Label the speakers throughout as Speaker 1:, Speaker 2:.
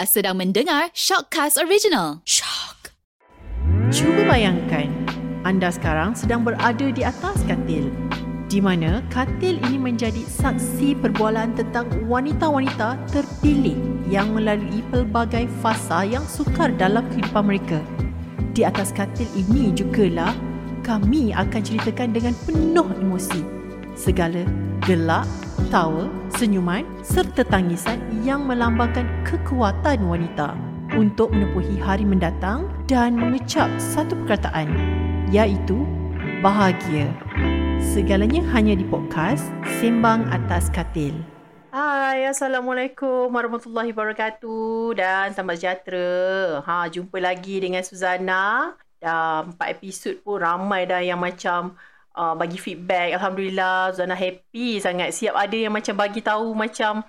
Speaker 1: Sedang mendengar Shockcast Original. Shock.
Speaker 2: Cuba bayangkan, anda sekarang sedang berada di atas katil. Di mana katil ini menjadi saksi perbualan tentang wanita-wanita terpilih yang melalui pelbagai fasa yang sukar dalam kehidupan mereka. Di atas katil ini jugalah kami akan ceritakan dengan penuh emosi segala gelak, tawa, senyuman serta tangisan yang melambangkan kekuatan wanita untuk menepuhi hari mendatang dan mengecap satu perkataan iaitu bahagia. Segalanya hanya di podcast Sembang Atas Katil. Hai, Assalamualaikum warahmatullahi wabarakatuh dan selamat sejahtera. Ha, jumpa lagi dengan Suzana. Dah empat episod pun ramai dah yang macam uh, bagi feedback. Alhamdulillah Zana happy sangat. Siap ada yang macam bagi tahu macam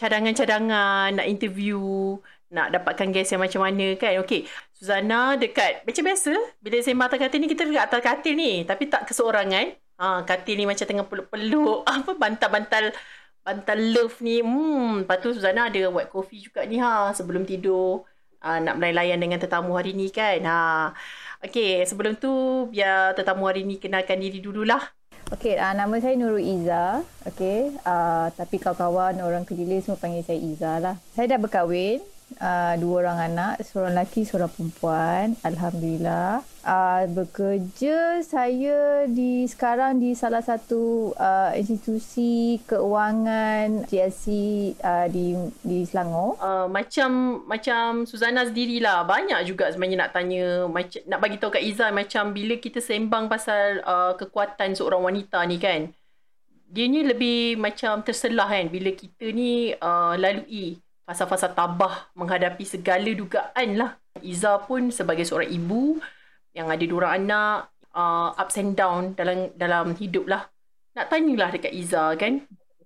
Speaker 2: cadangan-cadangan nak interview, nak dapatkan guest yang macam mana kan. Okey, Suzana dekat macam biasa bila sembang atas katil ni kita dekat atas katil ni tapi tak keseorangan. Ha, katil ni macam tengah peluk-peluk apa bantal-bantal bantal love ni. Hmm, lepas tu Suzana ada white coffee juga ni ha sebelum tidur. Uh, nak melayan dengan tetamu hari ni kan. Ha. Okey, sebelum tu biar tetamu hari ni kenalkan diri dululah.
Speaker 3: Okey, uh, nama saya Nurul Iza. Okey, uh, tapi kawan-kawan orang Kedile semua panggil saya Iza lah. Saya dah berkahwin uh, dua orang anak, seorang lelaki, seorang perempuan. Alhamdulillah. Uh, bekerja saya di sekarang di salah satu uh, institusi keuangan GSC uh, di di Selangor.
Speaker 2: Uh, macam macam Suzana sendirilah banyak juga sebenarnya nak tanya macam nak bagi tahu kat Iza macam bila kita sembang pasal uh, kekuatan seorang wanita ni kan. Dia ni lebih macam terselah kan bila kita ni uh, lalui fasa-fasa tabah menghadapi segala dugaan lah. Iza pun sebagai seorang ibu yang ada dua anak, uh, ups and down dalam dalam hidup lah. Nak tanyalah dekat Iza kan.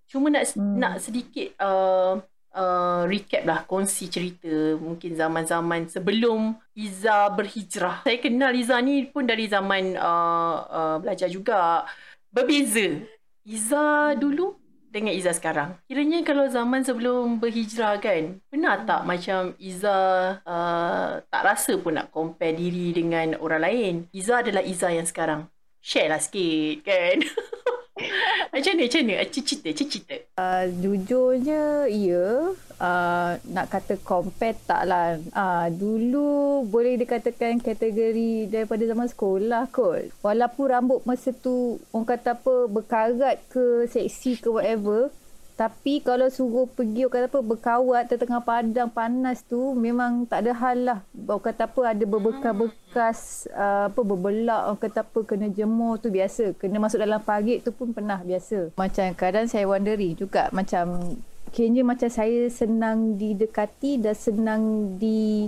Speaker 2: Cuma nak hmm. nak sedikit uh, uh, recap lah, kongsi cerita mungkin zaman-zaman sebelum Iza berhijrah. Saya kenal Iza ni pun dari zaman uh, uh, belajar juga. Berbeza. Iza dulu dengan Iza sekarang. Kiranya kalau zaman sebelum berhijrah kan, pernah tak macam Iza uh, tak rasa pun nak compare diri dengan orang lain? Iza adalah Iza yang sekarang. Share lah sikit kan. macam ni, macam ni. Cerita, cerita.
Speaker 3: Uh, jujurnya, ya. Uh, nak kata compare tak lah. Uh, dulu boleh dikatakan kategori daripada zaman sekolah kot. Walaupun rambut masa tu orang kata apa berkarat ke seksi ke whatever. Tapi kalau suruh pergi orang kata apa berkawat tengah padang panas tu memang tak ada hal lah. Orang kata apa ada berbekas-bekas uh, apa berbelak orang kata apa kena jemur tu biasa. Kena masuk dalam parit tu pun pernah biasa. Macam kadang saya wondering juga macam kayaknya macam saya senang didekati dan senang di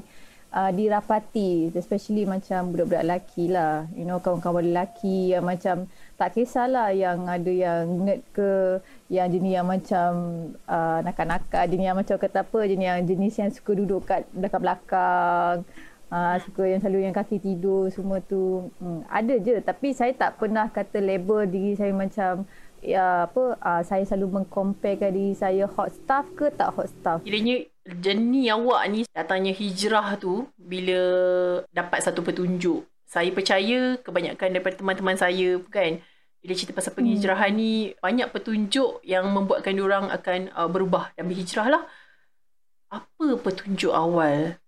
Speaker 3: uh, dirapati especially macam budak-budak lelaki lah you know kawan-kawan lelaki yang macam tak kisahlah yang ada yang nerd ke yang jenis yang macam uh, nakal-nakal jenis yang macam kata apa jenis yang jenis yang suka duduk kat belakang-belakang uh, suka yang selalu yang kaki tidur semua tu hmm, ada je tapi saya tak pernah kata label diri saya macam ya apa uh, saya selalu mengcomparekan diri saya hot stuff ke tak hot stuff.
Speaker 2: Kiranya jenis awak ni datangnya hijrah tu bila dapat satu petunjuk. Saya percaya kebanyakan daripada teman-teman saya kan bila cerita pasal penghijrahan hmm. ni banyak petunjuk yang membuatkan orang akan uh, berubah dan berhijrah lah. Apa petunjuk awal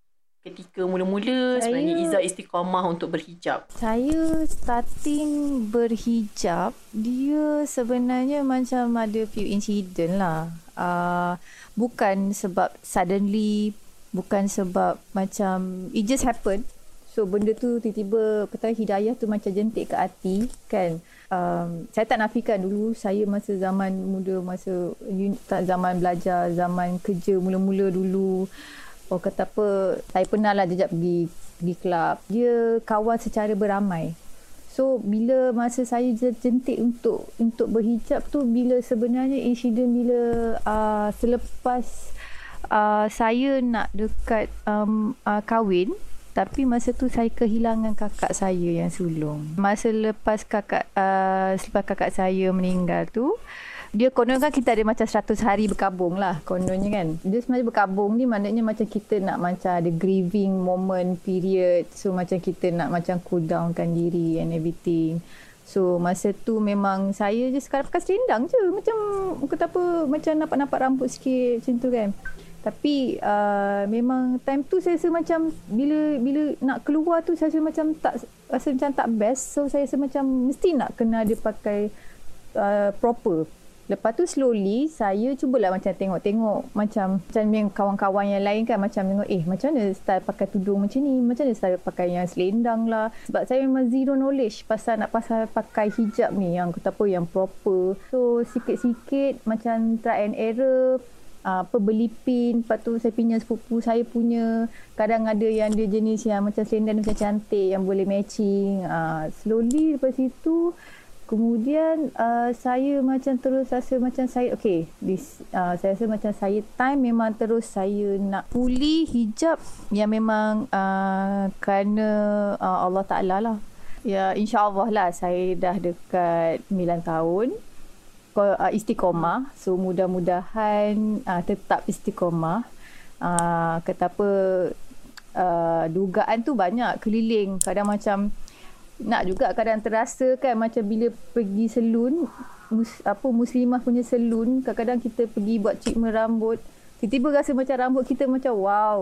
Speaker 2: ketika mula-mula saya, sebenarnya Iza istiqamah untuk berhijab?
Speaker 3: Saya starting berhijab, dia sebenarnya macam ada few incident lah. Uh, bukan sebab suddenly, bukan sebab macam it just happen. So benda tu tiba-tiba pertama hidayah tu macam jentik ke hati kan. Um, saya tak nafikan dulu saya masa zaman muda masa zaman belajar zaman kerja mula-mula dulu Oh kata apa Saya pernah lah jejak pergi Pergi kelab Dia kawan secara beramai So bila masa saya jentik untuk untuk berhijab tu bila sebenarnya insiden bila uh, selepas uh, saya nak dekat um, uh, kahwin tapi masa tu saya kehilangan kakak saya yang sulung. Masa lepas kakak uh, selepas kakak saya meninggal tu dia konon kan kita ada macam 100 hari berkabung lah kononnya kan. Dia sebenarnya berkabung ni maknanya macam kita nak macam ada grieving moment period. So macam kita nak macam cool down kan diri and everything. So masa tu memang saya je sekarang pakai selendang je. Macam kata apa macam nampak-nampak rambut sikit macam tu kan. Tapi uh, memang time tu saya rasa macam bila bila nak keluar tu saya rasa macam tak rasa macam tak best. So saya rasa macam mesti nak kena dia pakai uh, proper. Lepas tu slowly saya cubalah macam tengok-tengok macam macam yang kawan-kawan yang lain kan macam tengok eh macam mana style pakai tudung macam ni? Macam mana style pakai yang selendang lah? Sebab saya memang zero knowledge pasal nak pasal pakai hijab ni. Yang kata apa yang proper. So sikit-sikit macam try and error apa beli pin lepas tu saya pinjam sepupu saya punya. Kadang ada yang dia jenis yang macam selendang macam cantik yang boleh matching. Uh, slowly lepas itu Kemudian uh, saya macam terus rasa macam saya okay this uh, saya rasa macam saya time memang terus saya nak pulih hijab yang memang uh, kerana uh, Allah Taala lah. Ya insya-Allah lah saya dah dekat 9 tahun uh, istiqomah. So mudah-mudahan uh, tetap istiqomah. Uh, kata apa uh, dugaan tu banyak keliling kadang macam nak juga kadang terasa kan macam bila pergi selun mus, apa muslimah punya selun kadang-kadang kita pergi buat treatment rambut tiba-tiba rasa macam rambut kita macam wow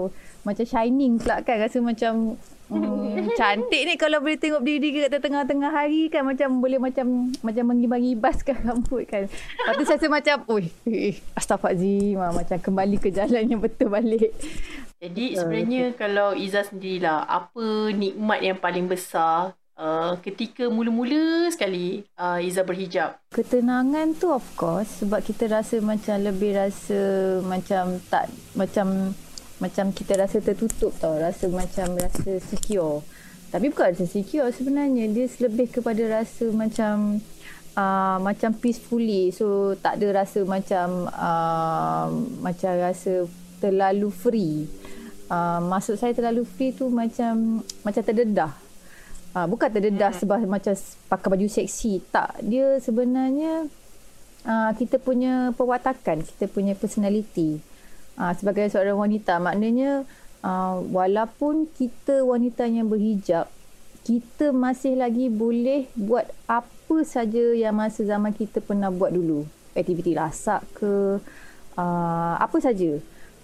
Speaker 3: macam shining pula kan. Rasa macam hmm, cantik ni kalau boleh tengok diri kat tengah-tengah hari kan. Macam boleh macam macam mengibas-ibaskan rambut kan. Lepas tu saya rasa macam oi eh, astagfirullahaladzim ah, macam kembali ke jalan yang betul balik.
Speaker 2: Jadi sebenarnya kalau Iza sendirilah apa nikmat yang paling besar Uh, ketika mula-mula sekali uh, Iza berhijab?
Speaker 3: Ketenangan tu of course sebab kita rasa macam lebih rasa macam tak macam macam kita rasa tertutup tau. Rasa macam rasa secure. Tapi bukan rasa secure sebenarnya. Dia lebih kepada rasa macam uh, macam peacefully. So tak ada rasa macam uh, macam rasa terlalu free. Uh, maksud saya terlalu free tu macam macam terdedah Ha, bukan terdedah hmm. sebab macam pakai baju seksi. Tak. Dia sebenarnya uh, kita punya perwatakan, kita punya personality. Uh, sebagai seorang wanita. Maknanya uh, walaupun kita wanita yang berhijab, kita masih lagi boleh buat apa saja yang masa zaman kita pernah buat dulu. Aktiviti lasak ke, uh, apa saja.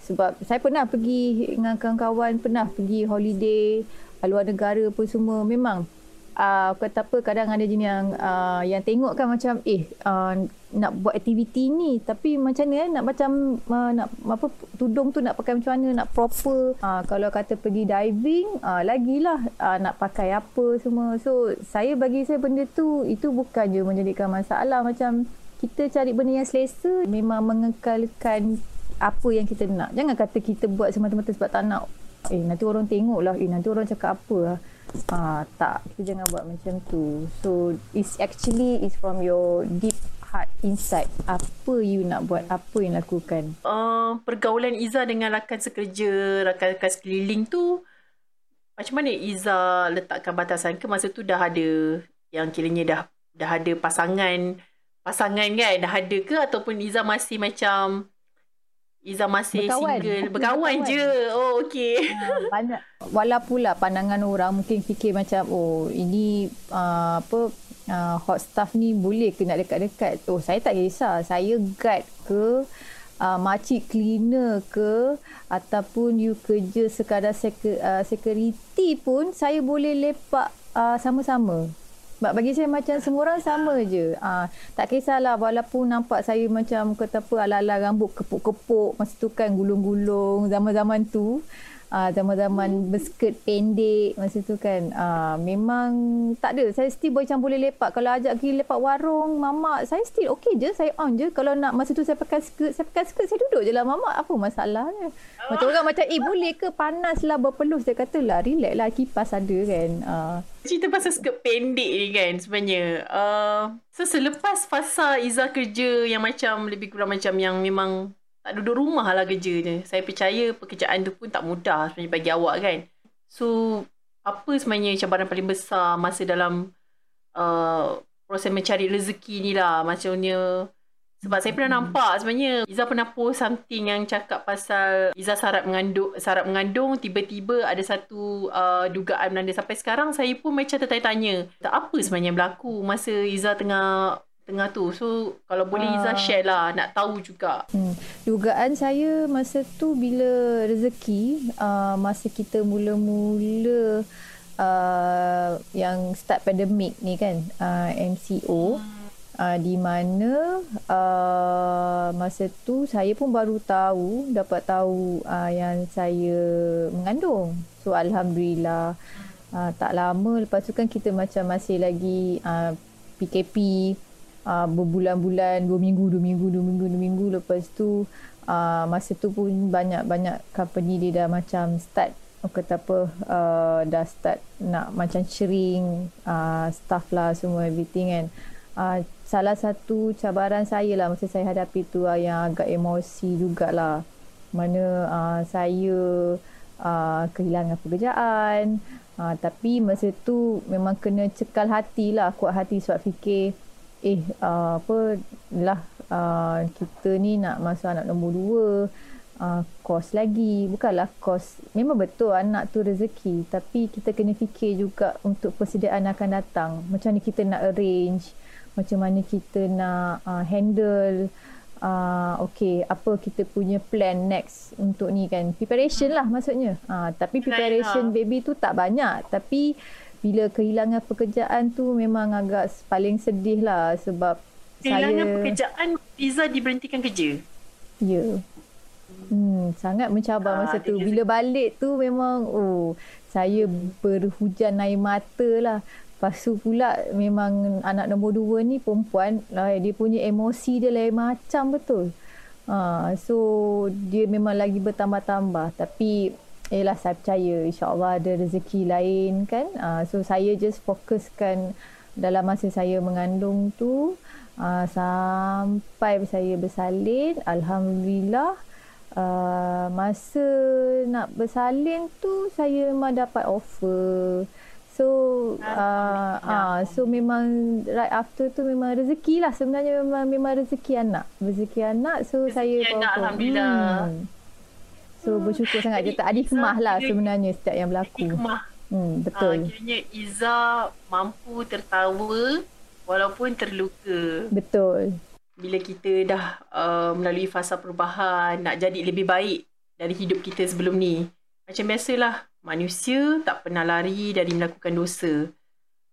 Speaker 3: Sebab saya pernah pergi dengan kawan-kawan, pernah pergi holiday, luar negara pun semua memang uh, kata apa kadang ada jenis yang uh, yang tengok kan macam eh uh, nak buat aktiviti ni. Tapi macam ni eh, nak macam uh, nak apa tudung tu nak pakai macam mana nak proper uh, kalau kata pergi diving uh, lagilah uh, nak pakai apa semua. So saya bagi saya benda tu itu bukan je menjadikan masalah. Macam kita cari benda yang selesa memang mengekalkan apa yang kita nak. Jangan kata kita buat semata-mata sebab tak nak eh nanti orang tengok lah eh nanti orang cakap apa? Lah ah tak. Kita jangan buat macam tu. So it's actually is from your deep heart inside. Apa you nak buat? Apa yang lakukan?
Speaker 2: Uh, pergaulan Iza dengan rakan sekerja rakan-rakan sekeliling tu macam mana Iza letakkan batasan? Ke masa tu dah ada yang kiranya dah dah ada pasangan pasangan kan? Dah ada ke? Ataupun Iza masih macam Iza masih berkawan. single. Berkawan, berkawan. je. Oh okey.
Speaker 3: Uh, banyak. Walaupun lah pandangan orang mungkin fikir macam oh ini uh, apa uh, hot stuff ni boleh ke nak dekat-dekat? Oh saya tak kisah. Saya guard ke uh, makcik cleaner ke ataupun you kerja sekadar sek- uh, security pun saya boleh lepak uh, sama-sama sebab bagi saya macam semua orang sama je. Ah, tak kisahlah walaupun nampak saya macam kata apa ala-ala rambut kepuk-kepuk masa tu kan gulung-gulung zaman-zaman tu. Uh, zaman-zaman berskirt pendek masa tu kan uh, memang tak ada. Saya still macam boleh lepak. Kalau ajak pergi lepak warung mamak saya still okay je saya on je. Kalau nak masa tu saya pakai skirt saya pakai skirt saya duduk je lah. Mamak apa masalahnya? Macam orang macam eh boleh ke? Panas lah berpeluh. Saya kata lah relax lah kipas ada kan. Uh.
Speaker 2: cerita pasal skirt pendek ni kan sebenarnya uh, so selepas fasa Iza kerja yang macam lebih kurang macam yang memang tak duduk rumah lah kerja je. Saya percaya pekerjaan tu pun tak mudah sebenarnya bagi awak kan. So, apa sebenarnya cabaran paling besar masa dalam uh, proses mencari rezeki ni lah. Macamnya Sebab saya pernah nampak sebenarnya Iza pernah post something yang cakap pasal Iza syarat mengandung, syarat mengandung tiba-tiba ada satu uh, dugaan Belanda. Sampai sekarang saya pun macam tertanya-tanya. Tak apa sebenarnya berlaku masa Iza tengah tengah tu. So kalau boleh Iza
Speaker 3: Ah.
Speaker 2: share lah nak tahu juga.
Speaker 3: Hmm. Dugaan saya masa tu bila rezeki uh, masa kita mula-mula uh, yang start pandemik ni kan uh, MCO uh, di mana uh, masa tu saya pun baru tahu dapat tahu uh, yang saya mengandung. So alhamdulillah uh, tak lama lepas tu kan kita macam masih lagi uh, PKP uh, berbulan-bulan, dua minggu, dua minggu, dua minggu, dua minggu. Lepas tu uh, masa tu pun banyak-banyak company dia dah macam start orang kata apa uh, dah start nak macam sharing uh, staff lah semua everything kan. Uh, salah satu cabaran saya lah masa saya hadapi tu uh, yang agak emosi jugalah. Mana uh, saya uh, kehilangan pekerjaan. Uh, tapi masa tu memang kena cekal hati lah, kuat hati sebab fikir eh uh, apa lah uh, kita ni nak masuk anak nombor dua uh, kos lagi. Bukanlah kos memang betul anak tu rezeki tapi kita kena fikir juga untuk persediaan akan datang. Macam ni kita nak arrange macam mana kita nak uh, handle uh, okay apa kita punya plan next untuk ni kan. Preparation lah maksudnya. Uh, tapi preparation baby tu tak banyak. Tapi bila kehilangan pekerjaan tu memang agak paling sedih lah sebab
Speaker 2: Kehilangan
Speaker 3: saya
Speaker 2: pekerjaan Iza diberhentikan kerja.
Speaker 3: ya hmm, sangat mencabar
Speaker 2: Ah,
Speaker 3: masa tu
Speaker 2: dia-
Speaker 3: bila balik tu memang oh saya berhujan air mata lah Lepas tu pula memang anak nombor dua ni perempuan lah, dia punya emosi dia lain macam betul. Ha, so dia memang lagi bertambah-tambah tapi Yelah saya percaya insyaAllah ada rezeki lain kan. Uh, so saya just fokuskan dalam masa saya mengandung tu uh, sampai saya bersalin. Alhamdulillah uh, masa nak bersalin tu saya memang dapat offer. So uh, uh, so memang right after tu memang rezeki lah sebenarnya memang memang rezeki anak. Rezeki anak so
Speaker 2: Rezeki
Speaker 3: saya
Speaker 2: anak, Alhamdulillah.
Speaker 3: Hmm. So bersyukur sangat
Speaker 2: Jadi
Speaker 3: tak ada hikmah lah sebenarnya setiap yang berlaku.
Speaker 2: Hikmah.
Speaker 3: Hmm,
Speaker 2: Ah,
Speaker 3: betul.
Speaker 2: kiranya Iza mampu tertawa walaupun terluka.
Speaker 3: Betul.
Speaker 2: Bila kita dah uh, melalui fasa perubahan, nak jadi lebih baik dari hidup kita sebelum ni. Macam biasalah, manusia tak pernah lari dari melakukan dosa.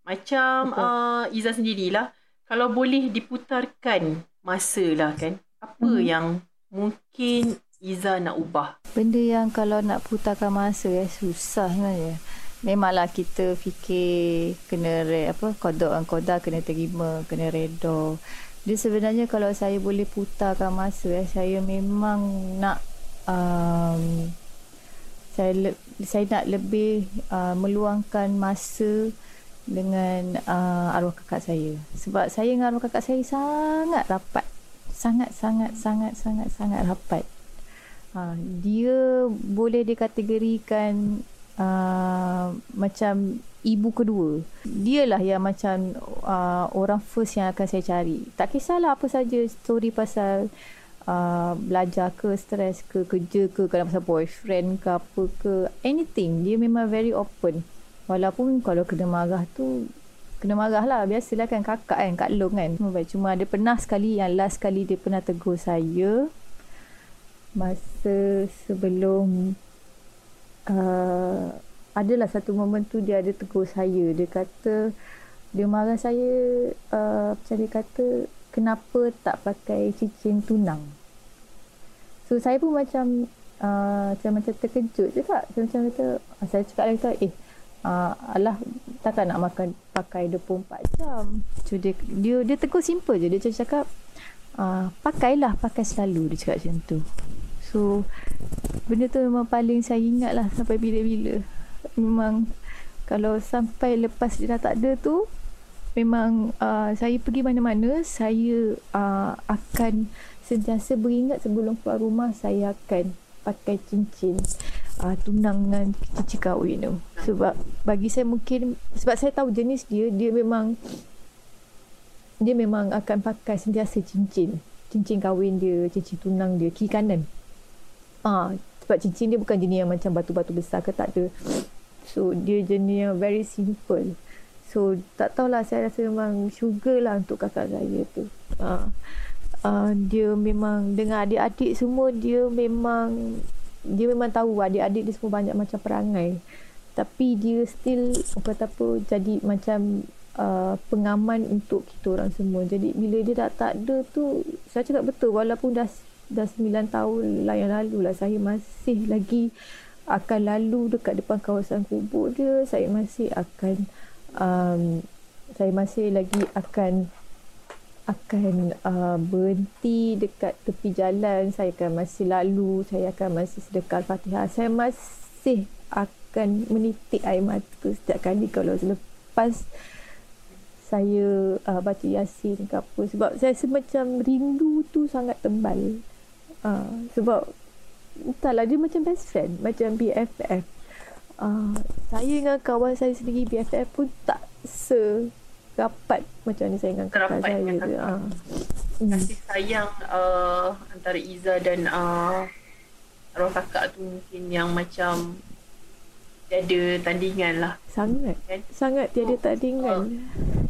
Speaker 2: Macam
Speaker 3: Betul.
Speaker 2: uh, Iza sendirilah, kalau boleh diputarkan masa lah kan, apa
Speaker 3: Mhm.
Speaker 2: yang mungkin Iza nak ubah?
Speaker 3: Benda yang kalau nak putarkan masa eh, susah sebenarnya. Memanglah kita fikir kena apa kodok dan koda kena terima, kena redha. Dia sebenarnya kalau saya boleh putarkan masa eh, saya memang nak um, saya le, saya nak lebih uh, meluangkan masa dengan uh, arwah kakak saya. Sebab saya dengan arwah kakak saya sangat rapat. Sangat sangat sangat sangat sangat rapat. Ha, dia boleh dikategorikan uh, macam ibu kedua. Dialah yang macam uh, orang first yang akan saya cari. Tak kisahlah apa saja story pasal uh, belajar ke, stres ke, kerja ke, kalau pasal boyfriend ke apa ke, anything. Dia memang very open. Walaupun kalau kena marah tu kena marah lah biasalah kan kakak kan kak long kan cuma ada pernah sekali yang last kali dia pernah tegur saya masa sebelum uh, adalah satu momen tu dia ada tegur saya. Dia kata dia marah saya uh, macam dia kata kenapa tak pakai cincin tunang? So saya pun macam uh, macam terkejut je tak macam, macam kata saya cakap lagi kata eh uh, alah takkan nak makan pakai 24 jam? So dia, dia, dia tegur simple je. Dia cakap uh, pakailah pakai selalu dia cakap macam tu so benda tu memang paling saya ingat lah sampai bila-bila. Memang kalau sampai lepas dia dah tak ada tu memang uh, saya pergi mana-mana saya uh, akan sentiasa beringat sebelum keluar rumah saya akan pakai cincin uh, tunang dengan cincin kahwin tu. Sebab bagi saya mungkin sebab saya tahu jenis dia dia memang dia memang akan pakai sentiasa cincin. Cincin kahwin dia, cincin tunang dia, kiri kanan. Ah, sebab cincin dia bukan jenis yang macam batu-batu besar ke tak ada. So dia jenis yang very simple. So tak tahulah saya rasa memang sugar lah untuk kakak saya tu. Ah, uh, dia memang dengan adik-adik semua dia memang dia memang tahu adik-adik dia semua banyak macam perangai. Tapi dia still apa kata apa jadi macam uh, pengaman untuk kita orang semua. Jadi bila dia dah tak ada tu saya cakap betul walaupun dah dah 9 tahun lah yang lalu lah. Saya masih lagi akan lalu dekat depan kawasan kubur dia saya masih akan um, saya masih lagi akan akan uh, berhenti dekat tepi jalan. Saya akan masih lalu. Saya akan masih sedekah fatihah saya masih akan menitik air mata setiap kali kalau selepas saya uh, baca yasin ke apa. Sebab saya semacam rindu tu sangat tebal Uh, sebab entahlah dia macam best friend macam BFF uh, saya dengan kawan saya sendiri BFF pun tak serapat macam ni saya dengan kakak saya. tu uh.
Speaker 2: kasih sayang uh, antara Iza dan uh, arwah kakak tu mungkin yang macam tiada tandingan lah.
Speaker 3: Sangat. Kan? sangat tiada oh, tandingan. Uh,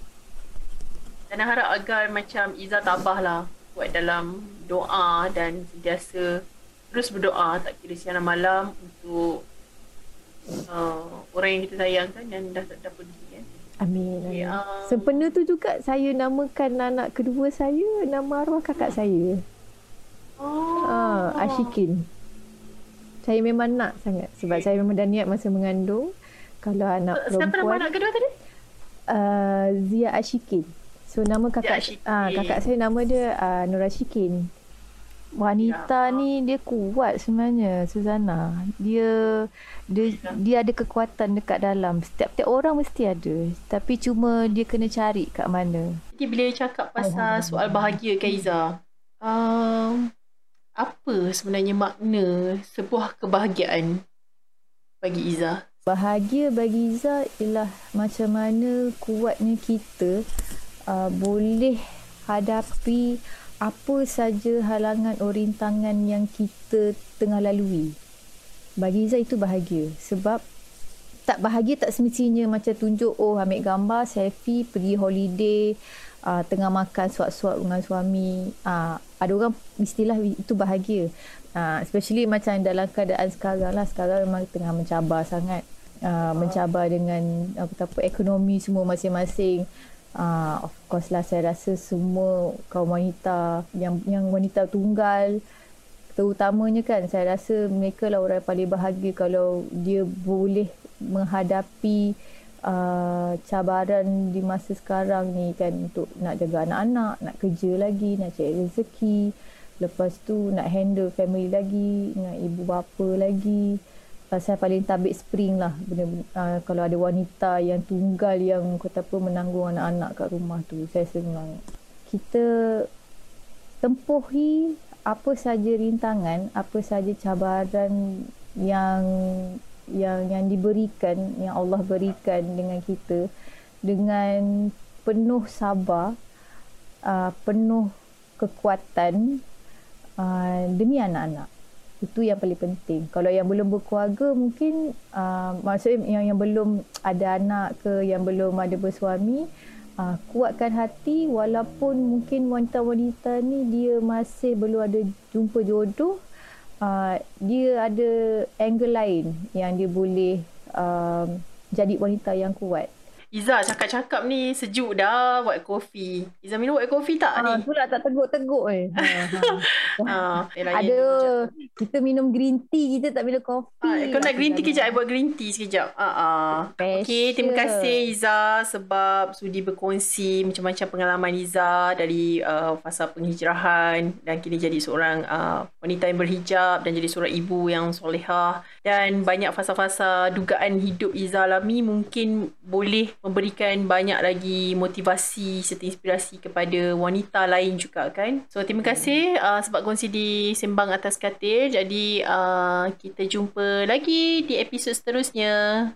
Speaker 2: dan harap agar macam Iza tabah lah buat dalam doa dan sentiasa terus berdoa tak kira siang dan malam untuk uh, orang yang kita sayangkan dan dah dah pergi kan.
Speaker 3: Amin. amin. Ya. Sempena tu juga saya namakan anak kedua saya nama arwah kakak saya. Oh. Ah, Ashikin. Saya memang nak sangat sebab okay. saya memang dah niat masa mengandung kalau anak
Speaker 2: Siapa perempuan. Siapa nama anak kedua tadi?
Speaker 3: Uh, Zia Ashikin. So nama kakak ah kakak saya nama dia uh, Nur Ashikin. Wanita ya. ni dia kuat sebenarnya Suzana. Dia dia dia ada kekuatan dekat dalam. Setiap-tiap orang mesti ada. Tapi cuma dia kena cari kat mana.
Speaker 2: Jadi bila cakap pasal soal bahagia Kaiza, um, apa sebenarnya makna sebuah kebahagiaan bagi Iza?
Speaker 3: Bahagia bagi Iza ialah macam mana kuatnya kita uh, boleh hadapi apa saja halangan rintangan yang kita tengah lalui. Bagi Izzah itu bahagia. Sebab tak bahagia tak semestinya macam tunjuk oh ambil gambar selfie pergi holiday uh, tengah makan suap-suap dengan suami. Uh, ada orang istilah itu bahagia. Uh, especially macam dalam keadaan sekarang lah. Sekarang memang tengah mencabar sangat. Uh, mencabar dengan apa-apa ekonomi semua masing-masing uh, of course lah saya rasa semua kaum wanita yang yang wanita tunggal terutamanya kan saya rasa mereka lah orang yang paling bahagia kalau dia boleh menghadapi uh, cabaran di masa sekarang ni kan untuk nak jaga anak-anak, nak kerja lagi, nak cari rezeki, lepas tu nak handle family lagi, nak ibu bapa lagi saya paling tabik spring lah. Benda, uh, kalau ada wanita yang tunggal yang kata apa menanggung anak-anak kat rumah tu saya senang kita tempuhi apa saja rintangan apa saja cabaran yang yang yang diberikan yang Allah berikan dengan kita dengan penuh sabar uh, penuh kekuatan uh, demi anak-anak itu yang paling penting. Kalau yang belum berkeluarga mungkin uh, maksudnya yang yang belum ada anak ke yang belum ada bersuami uh, kuatkan hati walaupun mungkin wanita-wanita ni dia masih belum ada jumpa jodoh uh, dia ada angle lain yang dia boleh uh, jadi wanita yang kuat.
Speaker 2: Iza cakap-cakap ni sejuk dah buat kopi. Iza minum buat kopi tak ha, ni?
Speaker 3: Itulah tak teguk-teguk eh. ha. Ada kita minum green tea kita tak minum kopi.
Speaker 2: Ha, kau nak green tea kejap I buat green tea sekejap. Ha, ha. Okay, terima kasih Iza sebab sudi berkongsi macam-macam pengalaman Iza dari uh, fasa penghijrahan dan kini jadi seorang uh, wanita yang berhijab dan jadi seorang ibu yang solehah dan banyak fasa-fasa dugaan hidup Iza alami mungkin boleh memberikan banyak lagi motivasi serta inspirasi kepada wanita lain juga kan. So terima kasih uh, sebab kongsi di Sembang Atas Katil. Jadi uh, kita jumpa lagi di episod seterusnya.